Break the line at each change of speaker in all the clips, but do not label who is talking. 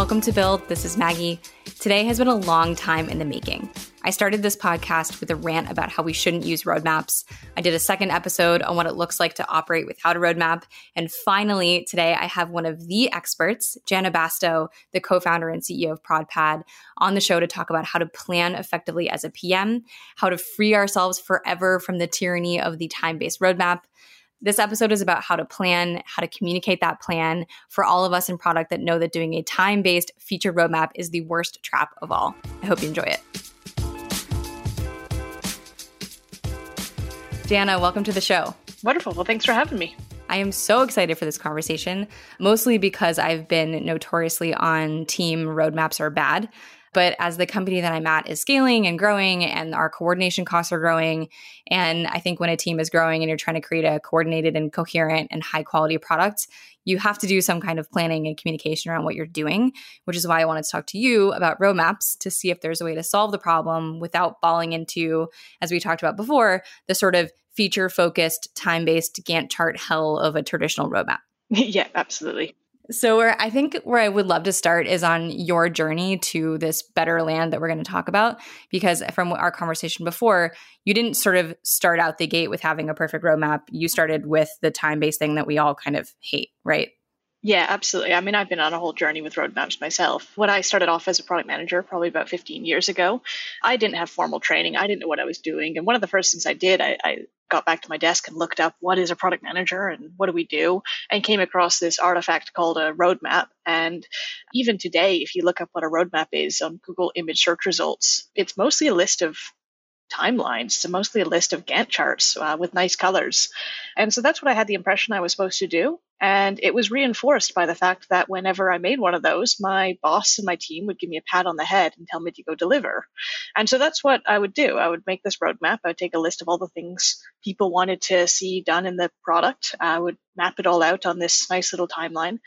Welcome to Build. This is Maggie. Today has been a long time in the making. I started this podcast with a rant about how we shouldn't use roadmaps. I did a second episode on what it looks like to operate without a roadmap. And finally, today I have one of the experts, Janna Bastow, the co founder and CEO of ProdPad, on the show to talk about how to plan effectively as a PM, how to free ourselves forever from the tyranny of the time based roadmap this episode is about how to plan, how to communicate that plan for all of us in product that know that doing a time based feature roadmap is the worst trap of all. I hope you enjoy it. Janna, welcome to the show.
Wonderful. Well, thanks for having me.
I am so excited for this conversation, mostly because I've been notoriously on team roadmaps are bad. But as the company that I'm at is scaling and growing, and our coordination costs are growing, and I think when a team is growing and you're trying to create a coordinated and coherent and high quality product, you have to do some kind of planning and communication around what you're doing, which is why I wanted to talk to you about roadmaps to see if there's a way to solve the problem without falling into, as we talked about before, the sort of feature focused, time based Gantt chart hell of a traditional roadmap.
yeah, absolutely.
So, where I think where I would love to start is on your journey to this better land that we're going to talk about. Because from our conversation before, you didn't sort of start out the gate with having a perfect roadmap. You started with the time based thing that we all kind of hate, right?
Yeah, absolutely. I mean, I've been on a whole journey with roadmaps myself. When I started off as a product manager, probably about 15 years ago, I didn't have formal training. I didn't know what I was doing. And one of the first things I did, I, I got back to my desk and looked up what is a product manager and what do we do, and came across this artifact called a roadmap. And even today, if you look up what a roadmap is on Google image search results, it's mostly a list of timelines. So mostly a list of Gantt charts uh, with nice colors. And so that's what I had the impression I was supposed to do. And it was reinforced by the fact that whenever I made one of those, my boss and my team would give me a pat on the head and tell me to go deliver. And so that's what I would do. I would make this roadmap. I would take a list of all the things people wanted to see done in the product. I would map it all out on this nice little timeline.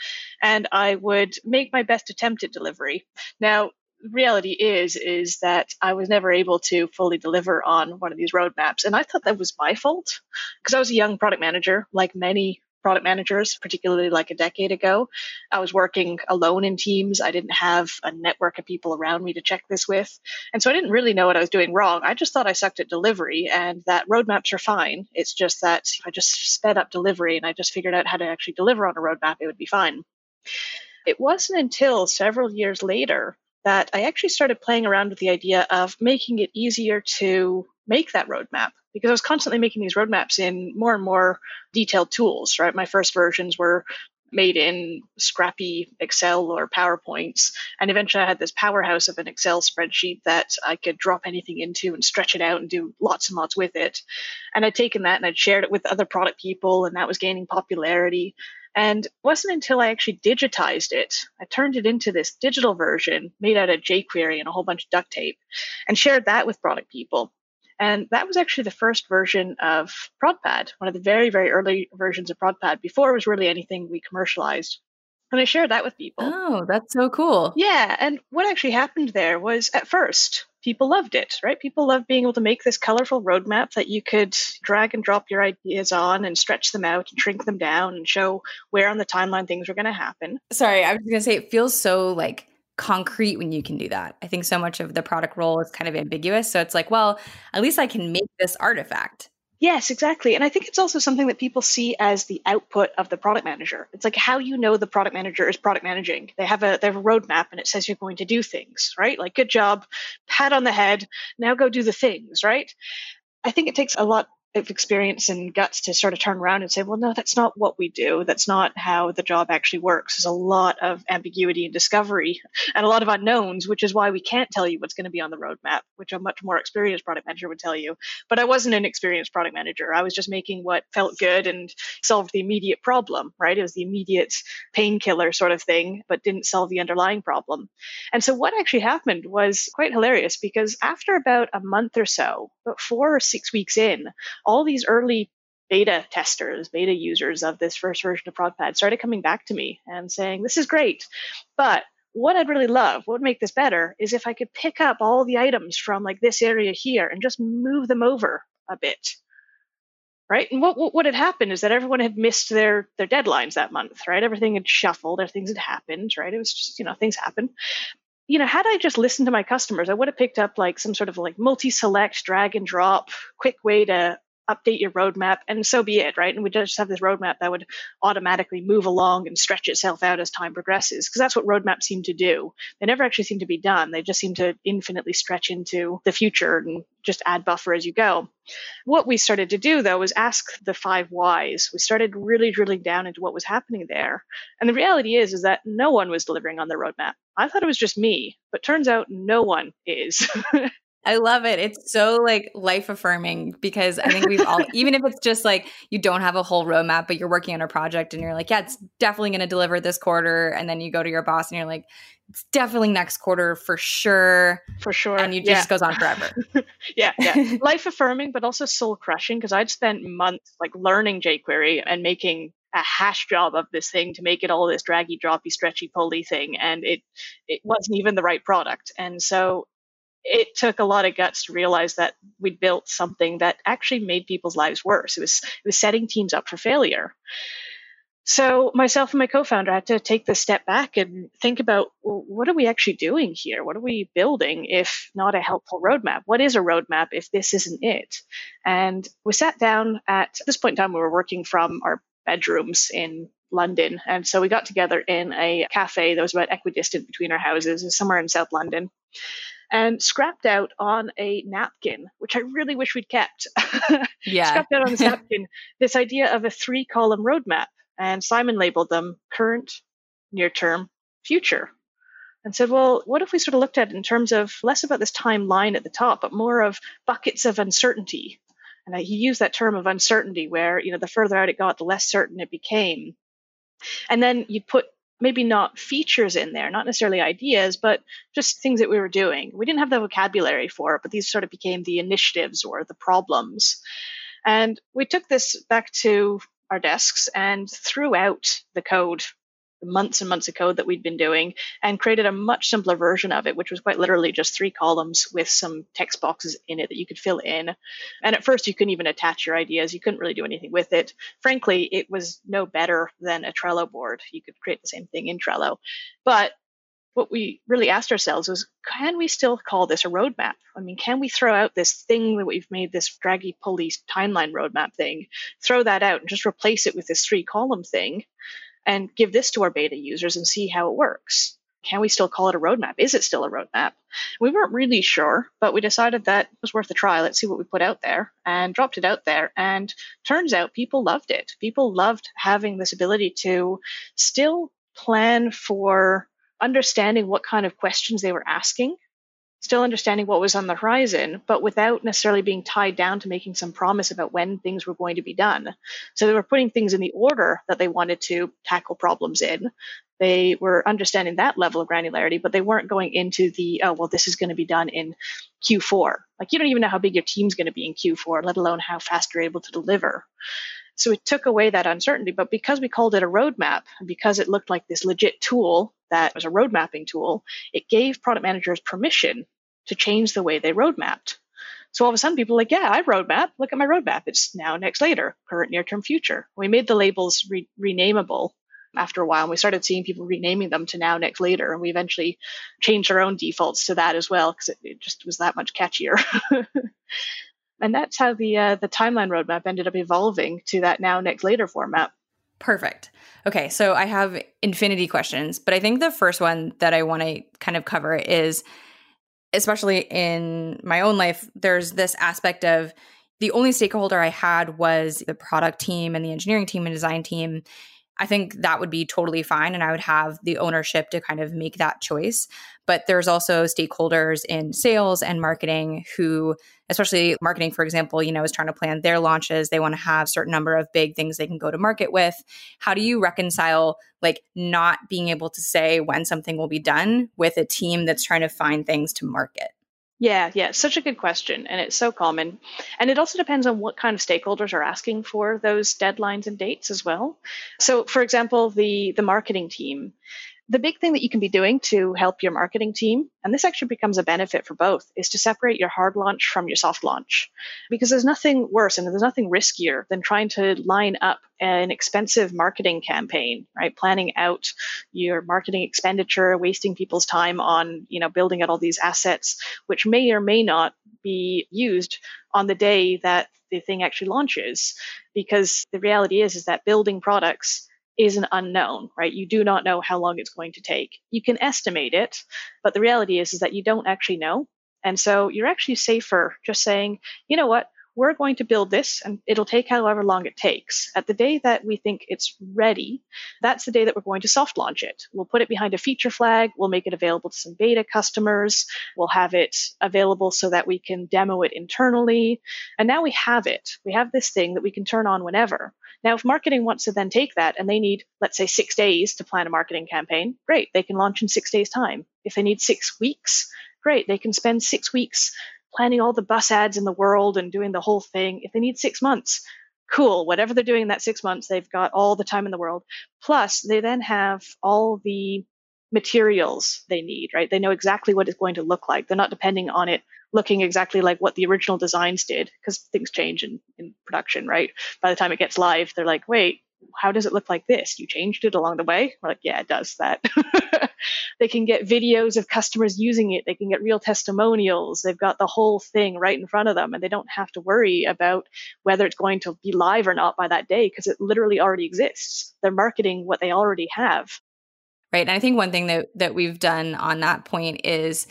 And I would make my best attempt at delivery. Now, reality is is that I was never able to fully deliver on one of these roadmaps, and I thought that was my fault because I was a young product manager, like many product managers, particularly like a decade ago. I was working alone in teams. I didn't have a network of people around me to check this with. And so I didn't really know what I was doing wrong. I just thought I sucked at delivery and that roadmaps are fine. It's just that I just sped up delivery and I just figured out how to actually deliver on a roadmap, it would be fine. It wasn't until several years later that I actually started playing around with the idea of making it easier to make that roadmap because I was constantly making these roadmaps in more and more detailed tools, right? My first versions were made in scrappy Excel or PowerPoints. And eventually I had this powerhouse of an Excel spreadsheet that I could drop anything into and stretch it out and do lots and lots with it. And I'd taken that and I'd shared it with other product people, and that was gaining popularity. And it wasn't until I actually digitized it, I turned it into this digital version made out of jQuery and a whole bunch of duct tape and shared that with product people. And that was actually the first version of ProdPad, one of the very, very early versions of ProdPad before it was really anything we commercialized. And I shared that with people.
Oh, that's so cool.
Yeah. And what actually happened there was at first, people loved it, right? People loved being able to make this colorful roadmap that you could drag and drop your ideas on and stretch them out and shrink them down and show where on the timeline things were going to happen.
Sorry, I was going to say it feels so like concrete when you can do that. I think so much of the product role is kind of ambiguous. So it's like, well, at least I can make this artifact.
Yes, exactly. And I think it's also something that people see as the output of the product manager. It's like how you know the product manager is product managing. They have a they have a roadmap and it says you're going to do things, right? Like good job, pat on the head, now go do the things, right? I think it takes a lot of experience and guts to sort of turn around and say, well, no, that's not what we do. That's not how the job actually works. There's a lot of ambiguity and discovery and a lot of unknowns, which is why we can't tell you what's going to be on the roadmap, which a much more experienced product manager would tell you. But I wasn't an experienced product manager. I was just making what felt good and solved the immediate problem, right? It was the immediate painkiller sort of thing, but didn't solve the underlying problem. And so what actually happened was quite hilarious because after about a month or so, about four or six weeks in, all these early beta testers, beta users of this first version of ProdPad started coming back to me and saying, this is great, but what I'd really love, what would make this better, is if I could pick up all the items from like this area here and just move them over a bit. right? And what, what had happened is that everyone had missed their their deadlines that month, right? Everything had shuffled, things had happened, right? It was just you know things happen. You know, had I just listened to my customers, I would have picked up like some sort of like multi-select, drag and drop, quick way to update your roadmap, and so be it, right? And we just have this roadmap that would automatically move along and stretch itself out as time progresses, because that's what roadmaps seem to do. They never actually seem to be done. They just seem to infinitely stretch into the future and just add buffer as you go. What we started to do, though, was ask the five whys. We started really drilling down into what was happening there. And the reality is, is that no one was delivering on the roadmap. I thought it was just me, but turns out no one is.
I love it. It's so like life affirming because I think we've all, even if it's just like you don't have a whole roadmap, but you're working on a project and you're like, yeah, it's definitely going to deliver this quarter. And then you go to your boss and you're like, it's definitely next quarter for sure.
For sure.
And it yeah. just goes on forever.
yeah. Yeah. life affirming, but also soul crushing because I'd spent months like learning jQuery and making a hash job of this thing to make it all this draggy, droppy, stretchy, pulley thing, and it it wasn't even the right product. And so it took a lot of guts to realize that we'd built something that actually made people's lives worse. It was it was setting teams up for failure. So myself and my co-founder had to take this step back and think about well, what are we actually doing here? What are we building if not a helpful roadmap? What is a roadmap if this isn't it? And we sat down at, at this point in time we were working from our bedrooms in London. And so we got together in a cafe that was about equidistant between our houses, somewhere in South London and scrapped out on a napkin, which I really wish we'd kept.
Yeah.
scrapped out on this napkin this idea of a three column roadmap. And Simon labeled them current, near term, future. And said, well, what if we sort of looked at it in terms of less about this timeline at the top, but more of buckets of uncertainty? And he used that term of uncertainty where, you know, the further out it got, the less certain it became. And then you put maybe not features in there, not necessarily ideas, but just things that we were doing. We didn't have the vocabulary for it, but these sort of became the initiatives or the problems. And we took this back to our desks and threw out the code months and months of code that we'd been doing and created a much simpler version of it, which was quite literally just three columns with some text boxes in it that you could fill in. And at first, you couldn't even attach your ideas. You couldn't really do anything with it. Frankly, it was no better than a Trello board. You could create the same thing in Trello. But what we really asked ourselves was can we still call this a roadmap? I mean, can we throw out this thing that we've made this draggy pulley timeline roadmap thing, throw that out and just replace it with this three column thing? And give this to our beta users and see how it works. Can we still call it a roadmap? Is it still a roadmap? We weren't really sure, but we decided that it was worth a try. Let's see what we put out there and dropped it out there. And turns out people loved it. People loved having this ability to still plan for understanding what kind of questions they were asking still understanding what was on the horizon, but without necessarily being tied down to making some promise about when things were going to be done. So they were putting things in the order that they wanted to tackle problems in. They were understanding that level of granularity, but they weren't going into the, oh, well, this is going to be done in Q4. Like you don't even know how big your team's going to be in Q4, let alone how fast you're able to deliver. So it took away that uncertainty. But because we called it a roadmap, and because it looked like this legit tool that was a road mapping tool, it gave product managers permission to change the way they roadmapped. So all of a sudden, people are like, yeah, I roadmap. Look at my roadmap. It's now, next, later, current, near term, future. We made the labels re- renameable after a while, and we started seeing people renaming them to now, next, later. And we eventually changed our own defaults to that as well because it, it, just was that much catchier. and that's how the uh, the timeline roadmap ended up evolving to that now, next, later format.
Perfect. Okay, so I have infinity questions, but I think the first one that I want to kind of cover is especially in my own life, there's this aspect of the only stakeholder I had was the product team and the engineering team and design team. I think that would be totally fine. And I would have the ownership to kind of make that choice. But there's also stakeholders in sales and marketing who, especially marketing, for example, you know, is trying to plan their launches. They want to have certain number of big things they can go to market with. How do you reconcile like not being able to say when something will be done with a team that's trying to find things to market?
Yeah, yeah, such a good question. And it's so common. And it also depends on what kind of stakeholders are asking for those deadlines and dates as well. So, for example, the, the marketing team, the big thing that you can be doing to help your marketing team, and this actually becomes a benefit for both, is to separate your hard launch from your soft launch. Because there's nothing worse and there's nothing riskier than trying to line up an expensive marketing campaign, right? Planning out your marketing expenditure, wasting people's time on, you know, building out all these assets, which may or may not be used on the day that the thing actually launches. Because the reality is, is that building products is an unknown, right? You do not know how long it's going to take. You can estimate it, but the reality is, is that you don't actually know. And so you're actually safer just saying, you know what, we're going to build this and it'll take however long it takes. At the day that we think it's ready, that's the day that we're going to soft launch it. We'll put it behind a feature flag. We'll make it available to some beta customers. We'll have it available so that we can demo it internally. And now we have it. We have this thing that we can turn on whenever. Now, if marketing wants to then take that and they need, let's say, six days to plan a marketing campaign, great. They can launch in six days' time. If they need six weeks, great. They can spend six weeks planning all the bus ads in the world and doing the whole thing. If they need six months, cool. Whatever they're doing in that six months, they've got all the time in the world. Plus, they then have all the materials they need, right? They know exactly what it's going to look like. They're not depending on it looking exactly like what the original designs did because things change in, in production, right? By the time it gets live, they're like, wait, how does it look like this? You changed it along the way? We're like, yeah, it does that. they can get videos of customers using it. They can get real testimonials. They've got the whole thing right in front of them, and they don't have to worry about whether it's going to be live or not by that day because it literally already exists. They're marketing what they already have.
Right. And I think one thing that, that we've done on that point is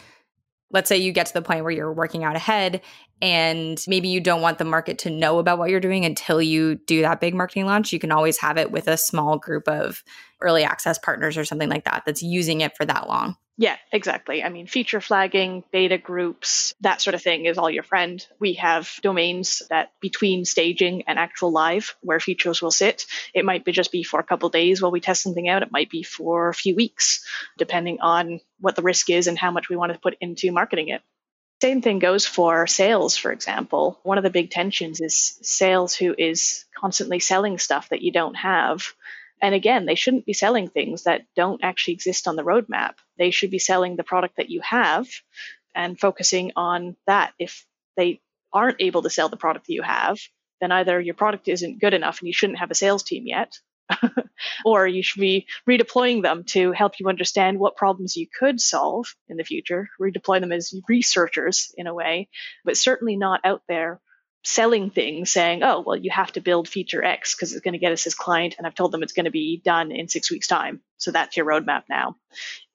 let's say you get to the point where you're working out ahead and maybe you don't want the market to know about what you're doing until you do that big marketing launch, you can always have it with a small group of early access partners or something like that that's using it for that long.
Yeah, exactly. I mean, feature flagging, beta groups, that sort of thing is all your friend. We have domains that between staging and actual live where features will sit. It might be just be for a couple days while we test something out. It might be for a few weeks, depending on what the risk is and how much we want to put into marketing it. Same thing goes for sales, for example. One of the big tensions is sales who is constantly selling stuff that you don't have. And again, they shouldn't be selling things that don't actually exist on the roadmap. They should be selling the product that you have and focusing on that. If they aren't able to sell the product that you have, then either your product isn't good enough and you shouldn't have a sales team yet, or you should be redeploying them to help you understand what problems you could solve in the future, redeploy them as researchers in a way, but certainly not out there selling things saying, oh, well, you have to build feature X because it's going to get us this client. And I've told them it's going to be done in six weeks' time. So that's your roadmap now.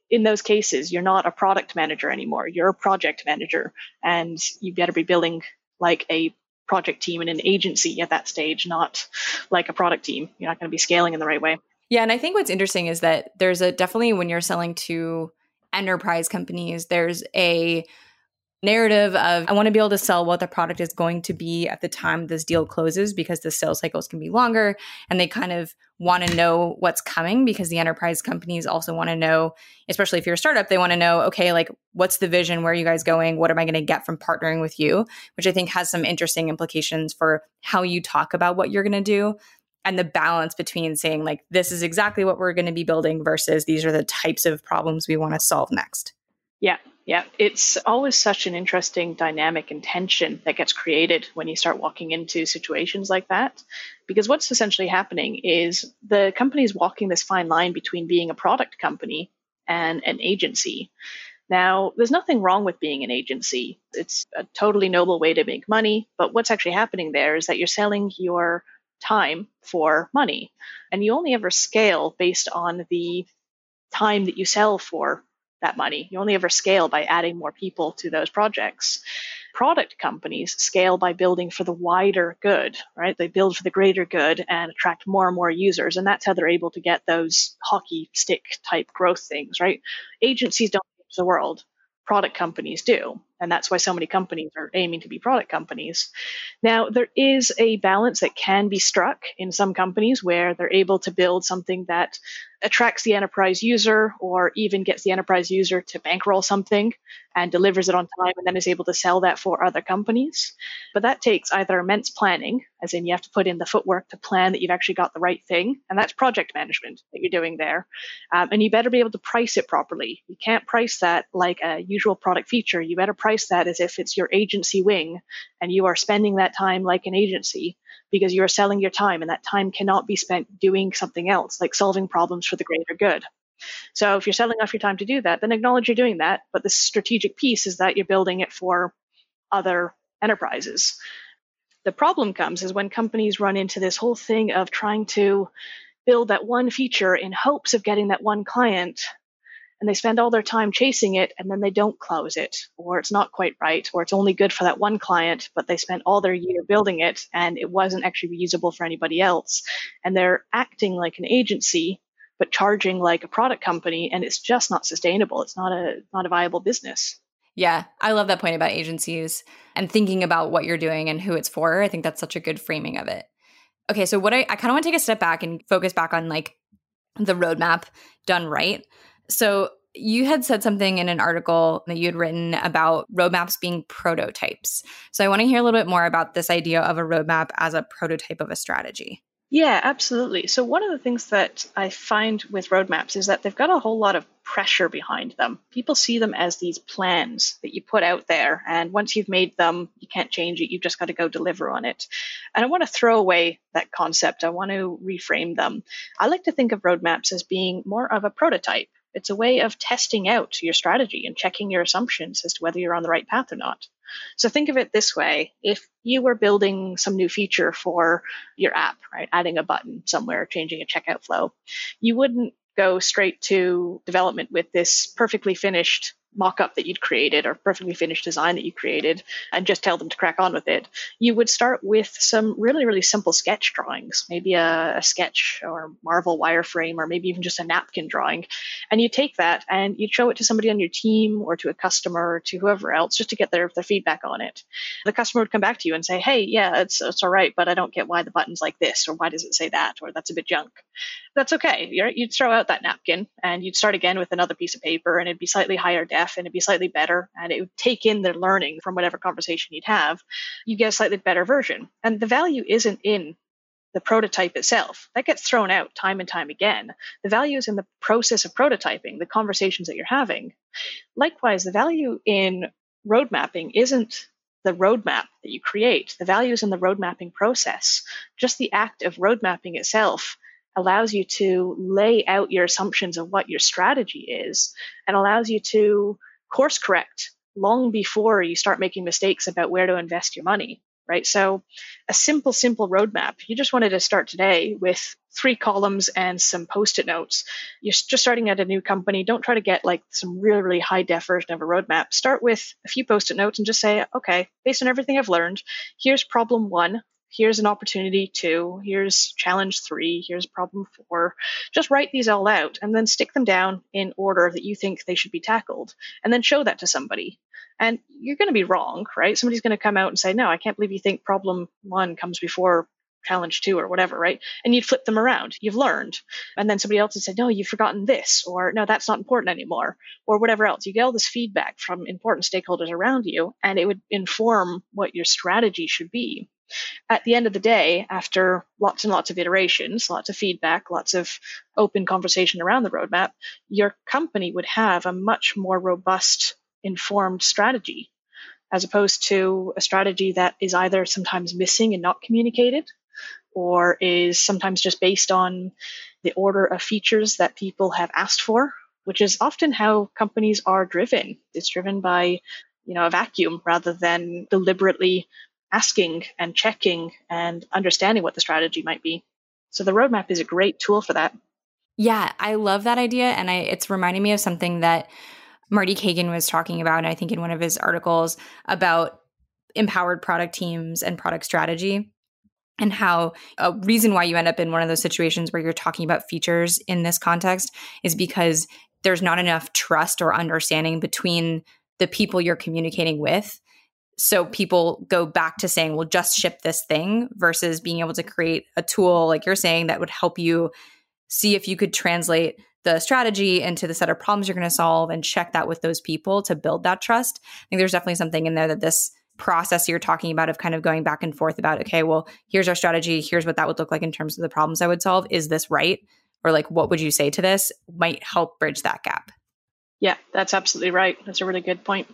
In those cases, you're not a product manager anymore. You're a project manager, and you better be building like a project team and an agency at that stage, not like a product team. You're not going to be scaling in the right way.
Yeah, and I think what's interesting is that there's a definitely when you're selling to enterprise companies, there's a narrative of I want to be able to sell what the product is going to be at the time this deal closes because the sales cycles can be longer and they kind of want to know what's coming because the enterprise companies also want to know especially if you're a startup they want to know okay like what's the vision? Where are you guys going? What am I going to get from partnering with you? Which I think has some interesting implications for how you talk about what you're going to do and the balance between saying like this is exactly what we're going to be building versus these are the types of problems we want to solve next.
Yeah yeah, it's always such an interesting dynamic and tension that gets created when you start walking into situations like that. Because what's essentially happening is the company is walking this fine line between being a product company and an agency. Now, there's nothing wrong with being an agency. It's a totally noble way to make money. But what's actually happening there is that you're selling your time for money. And you only ever scale based on the time that you sell for that money. You only ever scale by adding more people to those projects. Product companies scale by building for the wider good, right? They build for the greater good and attract more and more users. And that's how they're able to get those hockey stick type growth things, right? Agencies don't change the world, product companies do. And that's why so many companies are aiming to be product companies. Now, there is a balance that can be struck in some companies where they're able to build something that attracts the enterprise user or even gets the enterprise user to bankroll something and delivers it on time and then is able to sell that for other companies. But that takes either immense planning, as in you have to put in the footwork to plan that you've actually got the right thing, and that's project management that you're doing there. Um, and you better be able to price it properly. You can't price that like a usual product feature. You better price that as if it's your agency wing and you are spending that time like an agency because you are selling your time and that time cannot be spent doing something else like solving problems for the greater good. So if you're selling off your time to do that, then acknowledge you're doing that. But the strategic piece is that you're building it for other enterprises. The problem comes is when companies run into this whole thing of trying to build that one feature in hopes of getting that one client and they spend all their time chasing it and then they don't close it or it's not quite right or it's only good for that one client but they spent all their year building it and it wasn't actually reusable for anybody else and they're acting like an agency but charging like a product company and it's just not sustainable it's not a not a viable business
yeah, I love that point about agencies and thinking about what you're doing and who it's for. I think that's such a good framing of it. Okay, so what I, I kind of want to take a step back and focus back on like the roadmap done right. So you had said something in an article that you had written about roadmaps being prototypes. So I want to hear a little bit more about this idea of a roadmap as a prototype of a strategy.
Yeah, absolutely. So, one of the things that I find with roadmaps is that they've got a whole lot of pressure behind them. People see them as these plans that you put out there, and once you've made them, you can't change it. You've just got to go deliver on it. And I want to throw away that concept. I want to reframe them. I like to think of roadmaps as being more of a prototype. It's a way of testing out your strategy and checking your assumptions as to whether you're on the right path or not. So think of it this way. If you were building some new feature for your app, right, adding a button somewhere, changing a checkout flow, you wouldn't go straight to development with this perfectly finished mock-up that you'd created or perfectly finished design that you created and just tell them to crack on with it you would start with some really really simple sketch drawings maybe a, a sketch or marvel wireframe or maybe even just a napkin drawing. And you take that and you show it to somebody on your team or to a customer or to whoever else just to get their, their feedback on it. The customer would come back to you and say hey yeah it's, it's all right but i don't get why the button's like this or why does it say that or that's a bit junk. That's okay. You're, you'd throw out that napkin and you'd start again with another piece of paper and it'd be slightly higher def and it'd be slightly better and it would take in the learning from whatever conversation you'd have, you get a slightly better version. And the value isn't in the prototype itself. That gets thrown out time and time again. The value is in the process of prototyping, the conversations that you're having. Likewise, the value in road mapping isn't the roadmap that you create. The value is in the road mapping process. Just the act of road mapping itself allows you to lay out your assumptions of what your strategy is and allows you to course correct long before you start making mistakes about where to invest your money right? So a simple simple roadmap. You just wanted to start today with three columns and some post-it notes you're just starting at a new company don't try to get like some really really high def version of a roadmap. Start with a few post-it notes and just say okay based on everything i've learned here's problem one here's an opportunity two, here's challenge three, here's problem four. Just write these all out and then stick them down in order that you think they should be tackled, and then show that to somebody. And you're going to be wrong, right? Somebody's going to come out and say, No, I can't believe you think problem one comes before challenge two or whatever, right? And you'd flip them around. You've learned. And then somebody else would say, no, you've forgotten this, or no, that's not important anymore, or whatever else. You get all this feedback from important stakeholders around you, and it would inform what your strategy should be at the end of the day, after lots and lots of iterations, lots of feedback, lots of open conversation around the roadmap, your company would have a much more robust, informed strategy as opposed to a strategy that is either sometimes missing and not communicated or is sometimes just based on the order of features that people have asked for which is often how companies are driven. It's driven by you know a vacuum rather than deliberately asking and checking and understanding what the strategy might be. So the roadmap is a great tool for that.
Yeah, I love that idea. And I, it's reminding me of something that Marty Cagan was talking about, and I think in one of his articles about empowered product teams and product strategy and how a reason why you end up in one of those situations where you're talking about features in this context is because there's not enough trust or understanding between the people you're communicating with so people go back to saying, well, just ship this thing versus being able to create a tool, like you're saying, that would help you see if you could translate the strategy into the set of problems you're going to solve and check that with those people to build that trust. I think there's definitely something in there that this process you're talking about of kind of going back and forth about, okay, well, here's our strategy. Here's what that would look like in terms of the problems I would solve. Is this right? Or like, what would you say to this might help bridge that gap.
Yeah, that's absolutely right. That's a really good point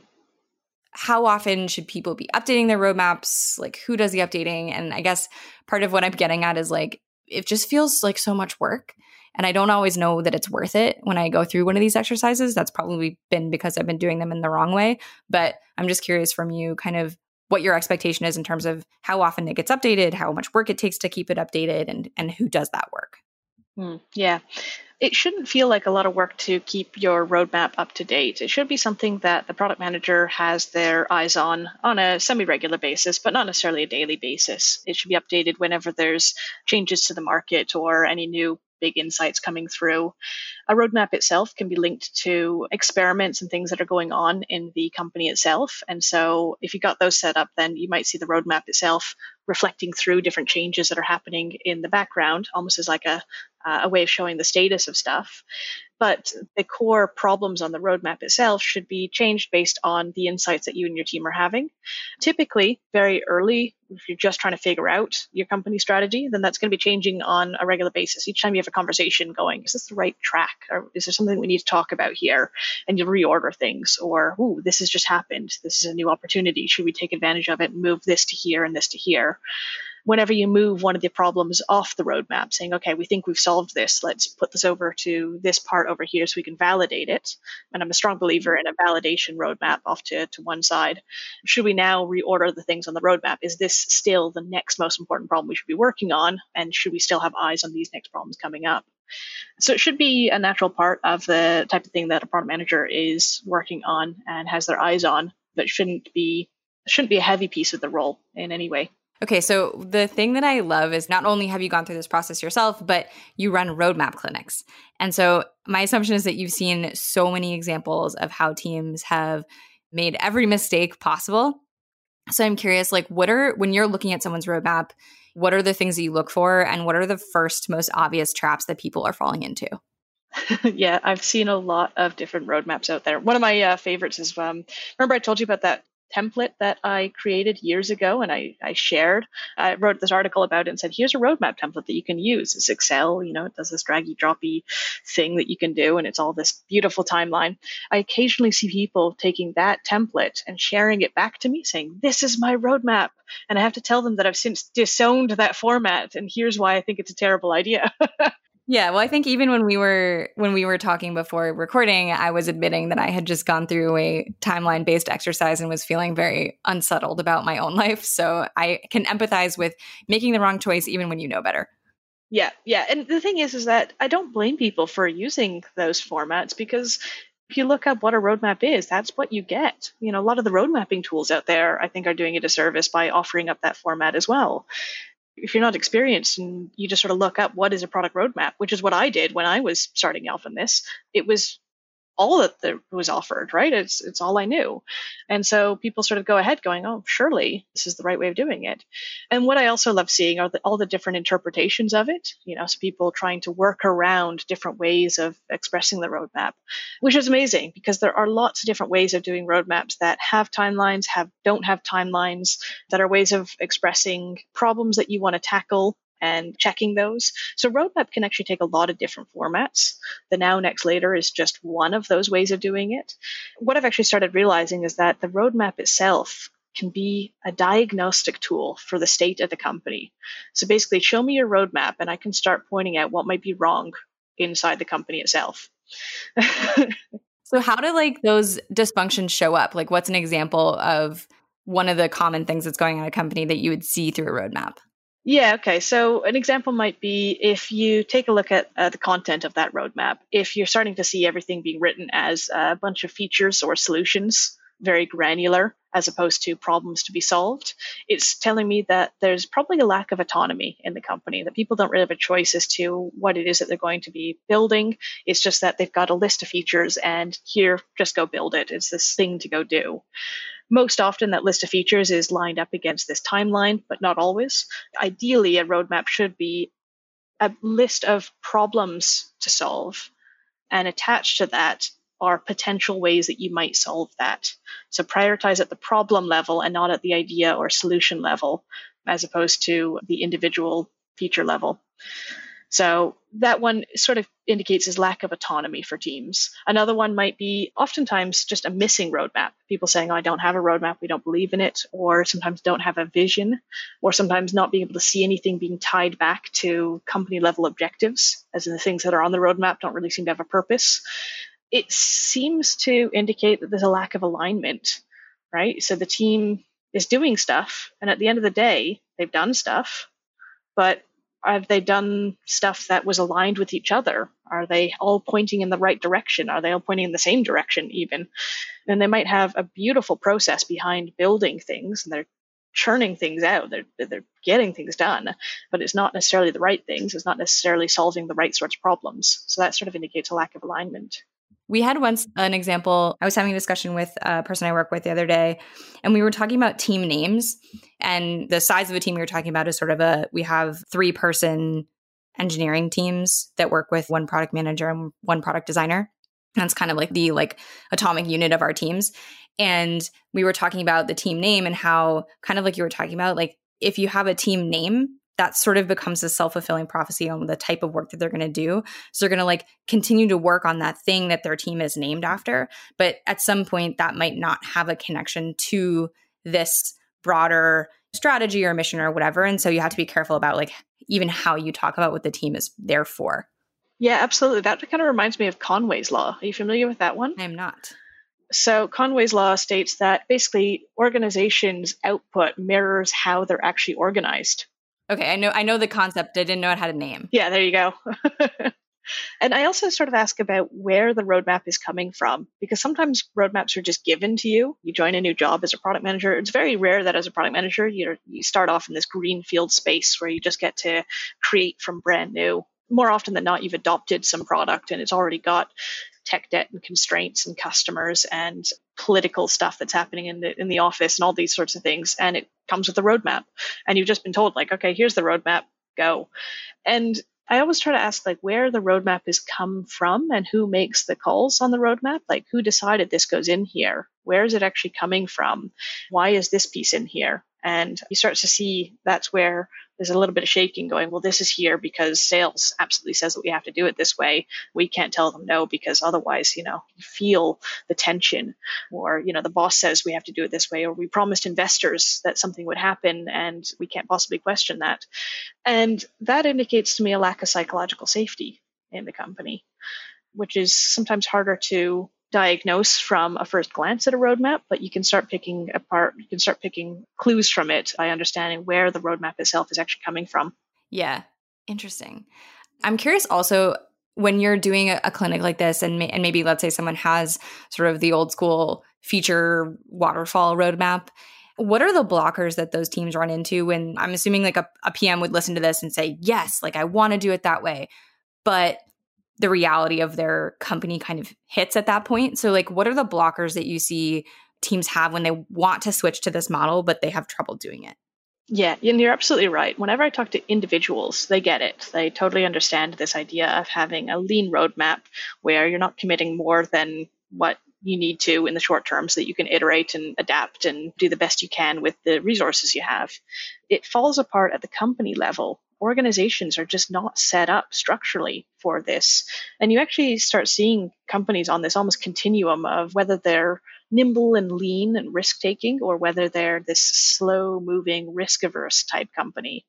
how often should people be updating their roadmaps? Like, who does the updating? And I guess part of what I'm getting at is like, it just feels like so much work. And I don't always know that it's worth it when I go through one of these exercises. That's probably been because I've been doing them in the wrong way. But I'm just curious from you, kind of what your expectation is in terms of how often it gets updated, how much work it takes to keep it updated, and and who does that work.
Mm, yeah it shouldn't feel like a lot of work to keep your roadmap up to date. It should be something that the product manager has their eyes on on a semi regular basis, but not necessarily a daily basis. It should be updated whenever there's changes to the market or any new big insights coming through. A roadmap itself can be linked to experiments and things that are going on in the company itself. And so if you got those set up, then you might see the roadmap itself reflecting through different changes that are happening in the background, almost as like a, uh, a way of showing the status of stuff. But the core problems on the roadmap itself should be changed based on the insights that you and your team are having. Typically, very early, if you're just trying to figure out your company strategy, then that's going to be changing on a regular basis. Each time you have a conversation going, is this the right track? Or is there something we need to talk about here? And you'll reorder things. Or, ooh, this has just happened. This is a new opportunity. Should we take advantage of it and move this to here and this to here? Whenever you move one of the problems off the roadmap, saying, okay, we think we've solved this, let's put this over to this part over here so we can validate it. And I'm a strong believer in a validation roadmap off to, to one side. Should we now reorder the things on the roadmap? Is this still the next most important problem we should be working on? And should we still have eyes on these next problems coming up? So it should be a natural part of the type of thing that a product manager is working on and has their eyes on, but shouldn't be shouldn't be a heavy piece of the role in any way.
Okay, so the thing that I love is not only have you gone through this process yourself, but you run roadmap clinics. And so my assumption is that you've seen so many examples of how teams have made every mistake possible. So I'm curious, like, what are, when you're looking at someone's roadmap, what are the things that you look for? And what are the first most obvious traps that people are falling into?
yeah, I've seen a lot of different roadmaps out there. One of my uh, favorites is um, remember I told you about that template that I created years ago and I, I shared. I wrote this article about it and said, here's a roadmap template that you can use. It's Excel, you know, it does this draggy droppy thing that you can do, and it's all this beautiful timeline. I occasionally see people taking that template and sharing it back to me saying, This is my roadmap. And I have to tell them that I've since disowned that format, and here's why I think it's a terrible idea.
Yeah, well, I think even when we were when we were talking before recording, I was admitting that I had just gone through a timeline based exercise and was feeling very unsettled about my own life. So I can empathize with making the wrong choice even when you know better.
Yeah, yeah. And the thing is is that I don't blame people for using those formats because if you look up what a roadmap is, that's what you get. You know, a lot of the road mapping tools out there, I think, are doing a disservice by offering up that format as well if you're not experienced and you just sort of look up what is a product roadmap, which is what I did when I was starting off in this, it was all that there was offered, right? It's it's all I knew. And so people sort of go ahead going, oh, surely this is the right way of doing it. And what I also love seeing are the, all the different interpretations of it, you know, so people trying to work around different ways of expressing the roadmap, which is amazing because there are lots of different ways of doing roadmaps that have timelines, have don't have timelines, that are ways of expressing problems that you want to tackle and checking those. So roadmap can actually take a lot of different formats. The now, next, later is just one of those ways of doing it. What I've actually started realizing is that the roadmap itself can be a diagnostic tool for the state of the company. So basically, show me your roadmap and I can start pointing out what might be wrong inside the company itself.
so how do like those dysfunctions show up? Like what's an example of one of the common things that's going on in a company that you would see through a roadmap?
Yeah, okay. So an example might be if you take a look at uh, the content of that roadmap, if you're starting to see everything being written as a bunch of features or solutions very granular as opposed to problems to be solved. It's telling me that there's probably a lack of autonomy in the company, that people don't really have a choice as to what it is that they're going to be building. It's just that they've got a list of features and here, just go build it. It's this thing to go do. Most often, that list of features is lined up against this timeline, but not always. Ideally, a roadmap should be a list of problems to solve. And attached to that are potential ways that you might solve that. So prioritize at the problem level and not at the idea or solution level, as opposed to the individual feature level. So that one sort of indicates his lack of autonomy for teams. Another one might be oftentimes just a missing roadmap. People saying, oh, I don't have a roadmap, we don't believe in it, or sometimes don't have a vision, or sometimes not being able to see anything being tied back to company level objectives, as in the things that are on the roadmap don't really seem to have a purpose. It seems to indicate that there's a lack of alignment, right? So the team is doing stuff, and at the end of the day, they've done stuff, but have they done stuff that was aligned with each other? Are they all pointing in the right direction? Are they all pointing in the same direction, even? And they might have a beautiful process behind building things and they're churning things out. They're, they're getting things done, but it's not necessarily the right things. It's not necessarily solving the right sorts of problems. So that sort of indicates a lack of alignment.
We had once an example. I was having a discussion with a person I work with the other day, and we were talking about team names. And the size of a team we were talking about is sort of a we have three person engineering teams that work with one product manager and one product designer. That's kind of like the like atomic unit of our teams. And we were talking about the team name and how kind of like you were talking about, like if you have a team name, that sort of becomes a self-fulfilling prophecy on the type of work that they're going to do. So they're going to like continue to work on that thing that their team is named after. But at some point that might not have a connection to this broader strategy or mission or whatever. And so you have to be careful about like even how you talk about what the team is there for.
Yeah absolutely. That kind of reminds me of conway's law. Are you familiar with that one?
I am not.
So Conway's law states that basically organizations output mirrors how they're actually organized.
Okay, I know I know the concept. I didn't know it had a name.
Yeah, there you go. and I also sort of ask about where the roadmap is coming from because sometimes roadmaps are just given to you. You join a new job as a product manager. It's very rare that as a product manager you you start off in this greenfield space where you just get to create from brand new. More often than not, you've adopted some product and it's already got tech debt and constraints and customers and political stuff that's happening in the in the office and all these sorts of things and it comes with a roadmap and you've just been told like okay here's the roadmap go and I always try to ask like where the roadmap is come from and who makes the calls on the roadmap. Like who decided this goes in here? Where is it actually coming from? Why is this piece in here? And you start to see that's where there's a little bit of shaking going, well, this is here because sales absolutely says that we have to do it this way. We can't tell them no because otherwise, you know, you feel the tension. Or, you know, the boss says we have to do it this way, or we promised investors that something would happen and we can't possibly question that. And that indicates to me a lack of psychological safety in the company, which is sometimes harder to diagnose from a first glance at a roadmap, but you can start picking apart, you can start picking clues from it by understanding where the roadmap itself is actually coming from.
Yeah, interesting. I'm curious also when you're doing a, a clinic like this, and, and maybe let's say someone has sort of the old school feature waterfall roadmap. What are the blockers that those teams run into when I'm assuming like a, a PM would listen to this and say, yes, like I want to do it that way. But the reality of their company kind of hits at that point. So, like, what are the blockers that you see teams have when they want to switch to this model, but they have trouble doing it?
Yeah, and you're absolutely right. Whenever I talk to individuals, they get it. They totally understand this idea of having a lean roadmap where you're not committing more than what you need to in the short term so that you can iterate and adapt and do the best you can with the resources you have. It falls apart at the company level organizations are just not set up structurally for this. And you actually start seeing companies on this almost continuum of whether they're nimble and lean and risk taking or whether they're this slow moving, risk averse type company.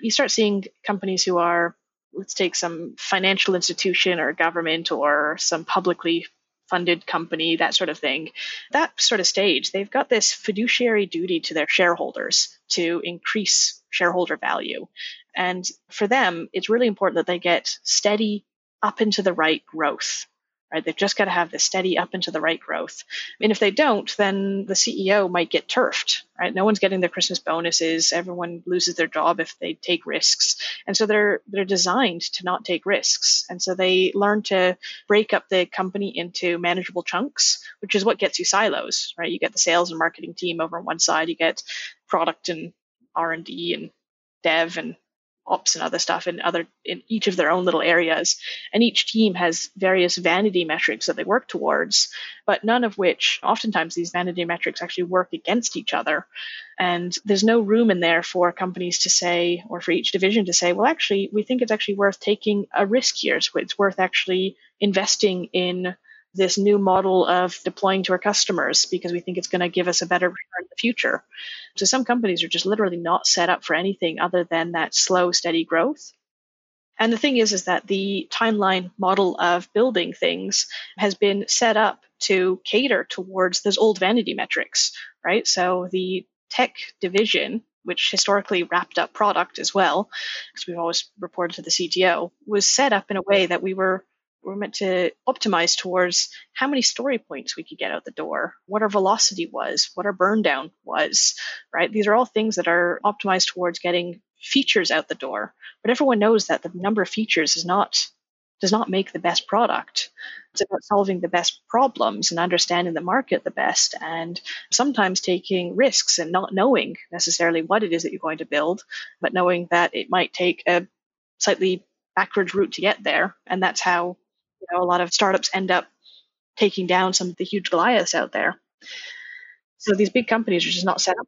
You start seeing companies who are let's take some financial institution or government or some publicly funded company, that sort of thing. That sort of stage, they've got this fiduciary duty to their shareholders to increase shareholder value. And for them, it's really important that they get steady up into the right growth. right? They've just got to have the steady up into the right growth. And if they don't, then the CEO might get turfed, right? No one's getting their Christmas bonuses. Everyone loses their job if they take risks. And so they're they're designed to not take risks. And so they learn to break up the company into manageable chunks, which is what gets you silos, right? You get the sales and marketing team over on one side, you get product and R&D and dev and ops and other stuff in other in each of their own little areas. And each team has various vanity metrics that they work towards but none of which oftentimes these vanity metrics actually work against each other. And there's no room in there for companies to say or for each division to say well actually we think it's actually worth taking a risk here. So it's worth actually investing in this new model of deploying to our customers because we think it's going to give us a better return in the future. So some companies are just literally not set up for anything other than that slow, steady growth. And the thing is, is that the timeline model of building things has been set up to cater towards those old vanity metrics, right? So the tech division, which historically wrapped up product as well, because we've always reported to the CTO, was set up in a way that we were we're meant to optimize towards how many story points we could get out the door, what our velocity was, what our burn down was, right? These are all things that are optimized towards getting features out the door. But everyone knows that the number of features is not does not make the best product. It's about solving the best problems and understanding the market the best and sometimes taking risks and not knowing necessarily what it is that you're going to build, but knowing that it might take a slightly backwards route to get there. And that's how you know, a lot of startups end up taking down some of the huge Goliaths out there. So these big companies are just not set up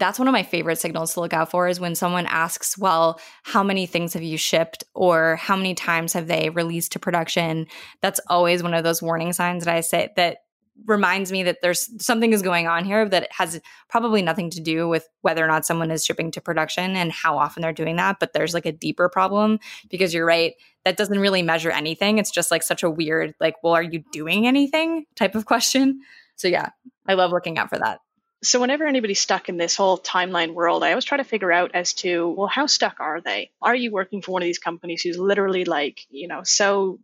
that's one of my favorite signals to look out for is when someone asks, well, how many things have you shipped or how many times have they released to production? That's always one of those warning signs that I say that reminds me that there's something is going on here that has probably nothing to do with whether or not someone is shipping to production and how often they're doing that but there's like a deeper problem because you're right that doesn't really measure anything. It's just like such a weird like well are you doing anything type of question. So yeah i love looking out for that.
So whenever anybody's stuck in this whole timeline world i always try to figure out as to well how stuck are they? Are you working for one of these companies who's literally like you know so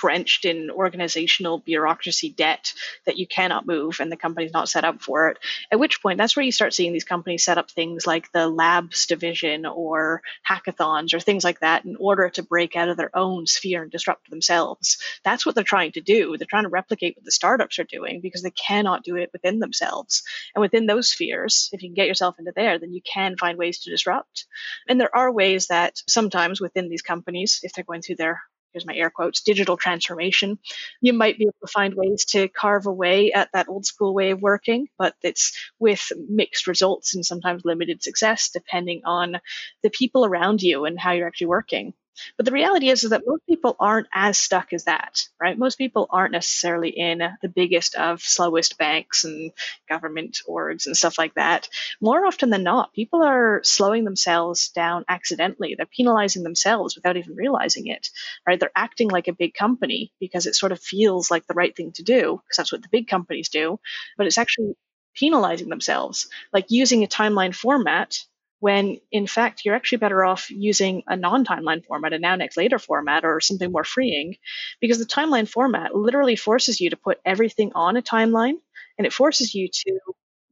drenched in organizational bureaucracy debt that you cannot move and the company's not set up for it. At which point, that's where you start seeing these companies set up things like the labs division or hackathons or things like that in order to break out of their own sphere and disrupt themselves. That's what they're trying to do. They're trying to replicate what the startups are doing because they cannot do it within themselves. And within those spheres, if you can get yourself into there, then you can find ways to disrupt. And there are ways that sometimes within these companies, if they're going through their here's my air quotes, digital transformation, you might be able to find ways to carve away at that old school way of working, but it's with mixed results and sometimes limited success, depending on the people around you and how you're actually working. But the reality is, is that most people aren't as stuck as that, right? Most people aren't necessarily in the biggest of slowest banks and government orgs and stuff like that. More often than not, people are slowing themselves down accidentally. They're penalizing themselves without even realizing it, right? They're acting like a big company because it sort of feels like the right thing to do because that's what the big companies do. But it's actually penalizing themselves, like using a timeline format when in fact you're actually better off using a non-timeline format, a now next later format, or something more freeing, because the timeline format literally forces you to put everything on a timeline, and it forces you to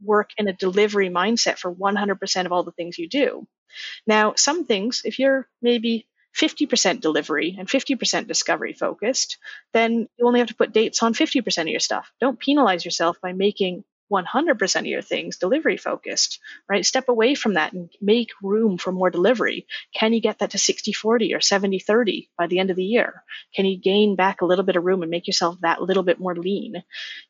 work in a delivery mindset for 100% of all the things you do. Now, some things, if you're maybe 50% delivery and 50% discovery focused, then you only have to put dates on 50% of your stuff. Don't penalize yourself by making 100% of your things delivery focused, right? Step away from that and make room for more delivery. Can you get that to 60 40 or 70 30 by the end of the year? Can you gain back a little bit of room and make yourself that little bit more lean?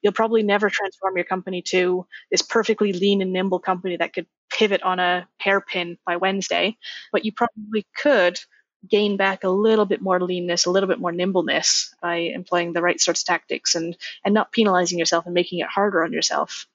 You'll probably never transform your company to this perfectly lean and nimble company that could pivot on a hairpin by Wednesday, but you probably could gain back a little bit more leanness, a little bit more nimbleness by employing the right sorts of tactics and and not penalizing yourself and making it harder on yourself.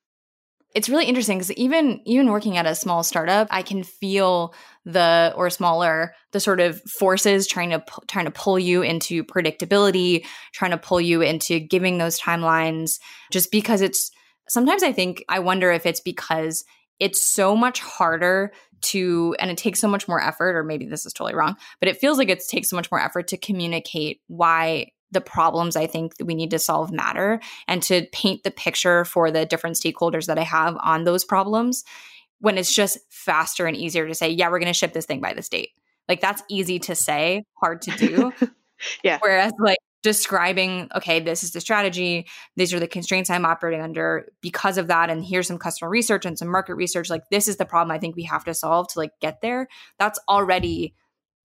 It's really interesting because even even working at a small startup, I can feel the or smaller the sort of forces trying to trying to pull you into predictability, trying to pull you into giving those timelines just because it's sometimes I think I wonder if it's because it's so much harder to and it takes so much more effort or maybe this is totally wrong but it feels like it takes so much more effort to communicate why the problems I think that we need to solve matter and to paint the picture for the different stakeholders that I have on those problems when it's just faster and easier to say, yeah, we're going to ship this thing by this date. Like that's easy to say, hard to do.
yeah.
Whereas like describing, okay, this is the strategy, these are the constraints I'm operating under because of that. And here's some customer research and some market research. Like this is the problem I think we have to solve to like get there. That's already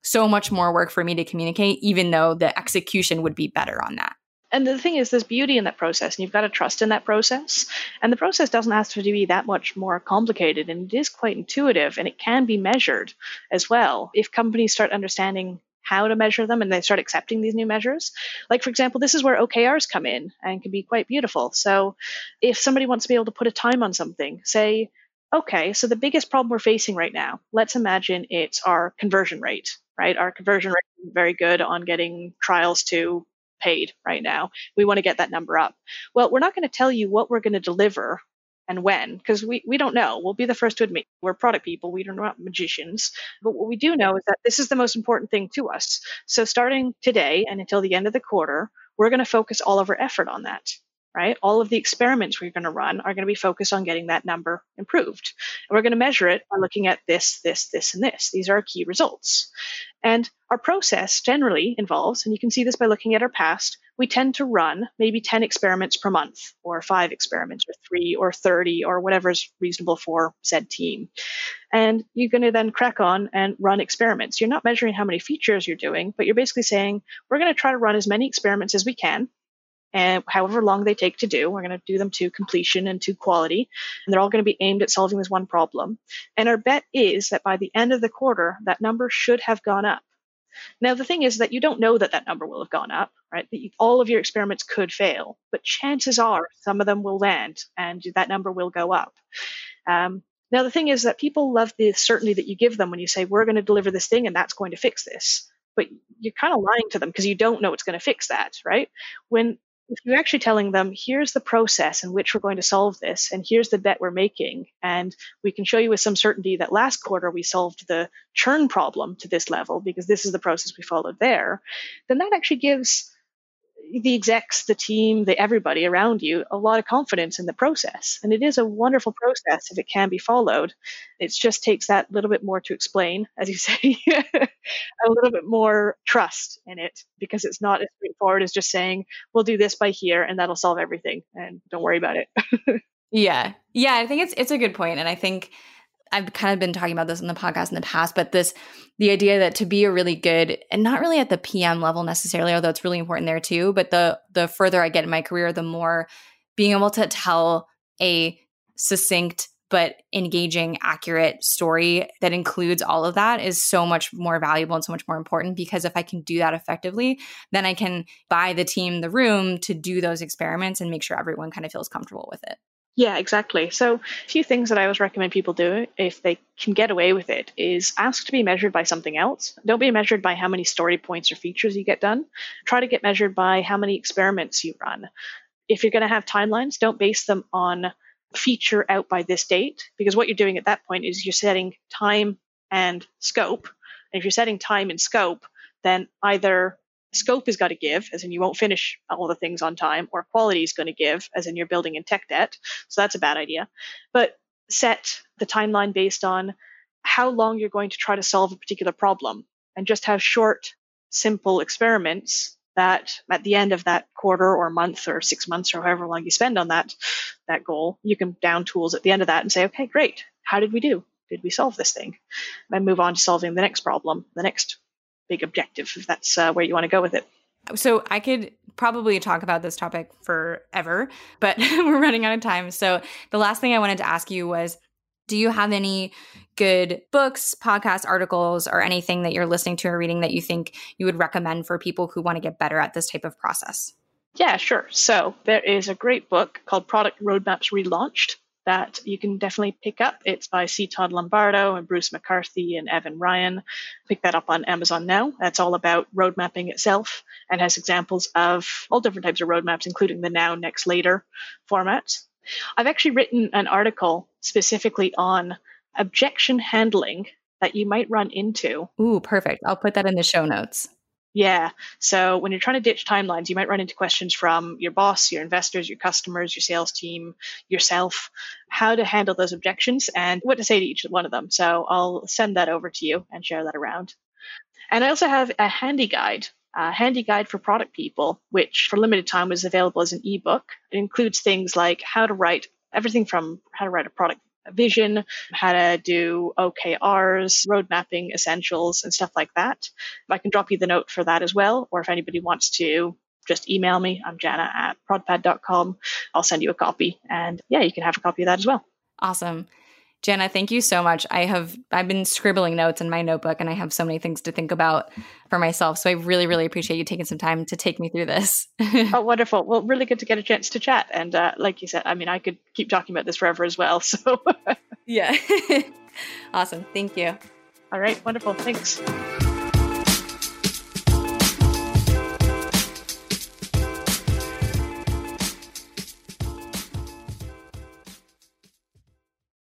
so much more work for me to communicate, even though the execution would be better on that.
And the thing is, there's beauty in that process, and you've got to trust in that process. And the process doesn't have to be that much more complicated, and it is quite intuitive, and it can be measured as well. If companies start understanding how to measure them and they start accepting these new measures. Like, for example, this is where OKRs come in and can be quite beautiful. So, if somebody wants to be able to put a time on something, say, okay, so the biggest problem we're facing right now, let's imagine it's our conversion rate right? Our conversion rate is very good on getting trials to paid right now. We want to get that number up. Well, we're not going to tell you what we're going to deliver and when, because we, we don't know. We'll be the first to admit we're product people. We are not magicians. But what we do know is that this is the most important thing to us. So starting today and until the end of the quarter, we're going to focus all of our effort on that right? All of the experiments we're going to run are going to be focused on getting that number improved. And we're going to measure it by looking at this, this, this, and this. These are our key results. And our process generally involves, and you can see this by looking at our past, we tend to run maybe 10 experiments per month, or five experiments, or three, or 30, or whatever is reasonable for said team. And you're going to then crack on and run experiments. You're not measuring how many features you're doing, but you're basically saying, we're going to try to run as many experiments as we can and however long they take to do. We're going to do them to completion and to quality, and they're all going to be aimed at solving this one problem. And our bet is that by the end of the quarter, that number should have gone up. Now, the thing is that you don't know that that number will have gone up, right? All of your experiments could fail, but chances are some of them will land and that number will go up. Um, now, the thing is that people love the certainty that you give them when you say, we're going to deliver this thing and that's going to fix this. But you're kind of lying to them because you don't know it's going to fix that, right? When if you're actually telling them, here's the process in which we're going to solve this, and here's the bet we're making, and we can show you with some certainty that last quarter we solved the churn problem to this level because this is the process we followed there, then that actually gives the execs, the team, the everybody around you a lot of confidence in the process. And it is a wonderful process if it can be followed. It just takes that little bit more to explain, as you say, a little bit more trust in it because it's not as straightforward as just saying, we'll do this by here and that'll solve everything and don't worry about it.
yeah. Yeah, I think it's it's a good point. And I think I've kind of been talking about this in the podcast in the past, but this the idea that to be a really good and not really at the PM level necessarily, although it's really important there too, but the the further I get in my career, the more being able to tell a succinct but engaging, accurate story that includes all of that is so much more valuable and so much more important because if I can do that effectively, then I can buy the team the room to do those experiments and make sure everyone kind of feels comfortable with it.
Yeah, exactly. So, a few things that I always recommend people do if they can get away with it is ask to be measured by something else. Don't be measured by how many story points or features you get done. Try to get measured by how many experiments you run. If you're going to have timelines, don't base them on feature out by this date, because what you're doing at that point is you're setting time and scope. And if you're setting time and scope, then either scope has got to give, as in you won't finish all the things on time, or quality is going to give, as in you're building in tech debt. So that's a bad idea. But set the timeline based on how long you're going to try to solve a particular problem and just have short, simple experiments that at the end of that quarter or month or six months or however long you spend on that that goal, you can down tools at the end of that and say, okay, great. How did we do? Did we solve this thing? And move on to solving the next problem, the next big objective if that's uh, where you want to go with it.
So I could probably talk about this topic forever, but we're running out of time. So the last thing I wanted to ask you was do you have any good books, podcasts, articles, or anything that you're listening to or reading that you think you would recommend for people who want to get better at this type of process?
Yeah, sure. So there is a great book called Product Roadmaps Relaunched that you can definitely pick up. It's by C. Todd Lombardo and Bruce McCarthy and Evan Ryan. Pick that up on Amazon now. That's all about road mapping itself and has examples of all different types of roadmaps, including the now, next, later formats. I've actually written an article specifically on objection handling that you might run into.
Ooh, perfect. I'll put that in the show notes
Yeah. So when you're trying to ditch timelines, you might run into questions from your boss, your investors, your customers, your sales team, yourself, how to handle those objections and what to say to each one of them. So I'll send that over to you and share that around. And I also have a handy guide, a handy guide for product people, which for limited time was available as an ebook. It includes things like how to write everything from how to write a product vision, how to do OKRs, road mapping essentials, and stuff like that. I can drop you the note for that as well, or if anybody wants to just email me, I'm Janna at prodpad.com. I'll send you a copy. And yeah, you can have a copy of that as well.
Awesome. Janna, thank you so much. I have I've been scribbling notes in my notebook and I have so many things to think about for myself. So I really, really appreciate you taking some time to take me through this.
oh, wonderful. Well, really good to get a chance to chat. And uh, like you said, I mean, I could keep talking about this forever as well. So
yeah. awesome. Thank you.
All right. Wonderful. Thanks.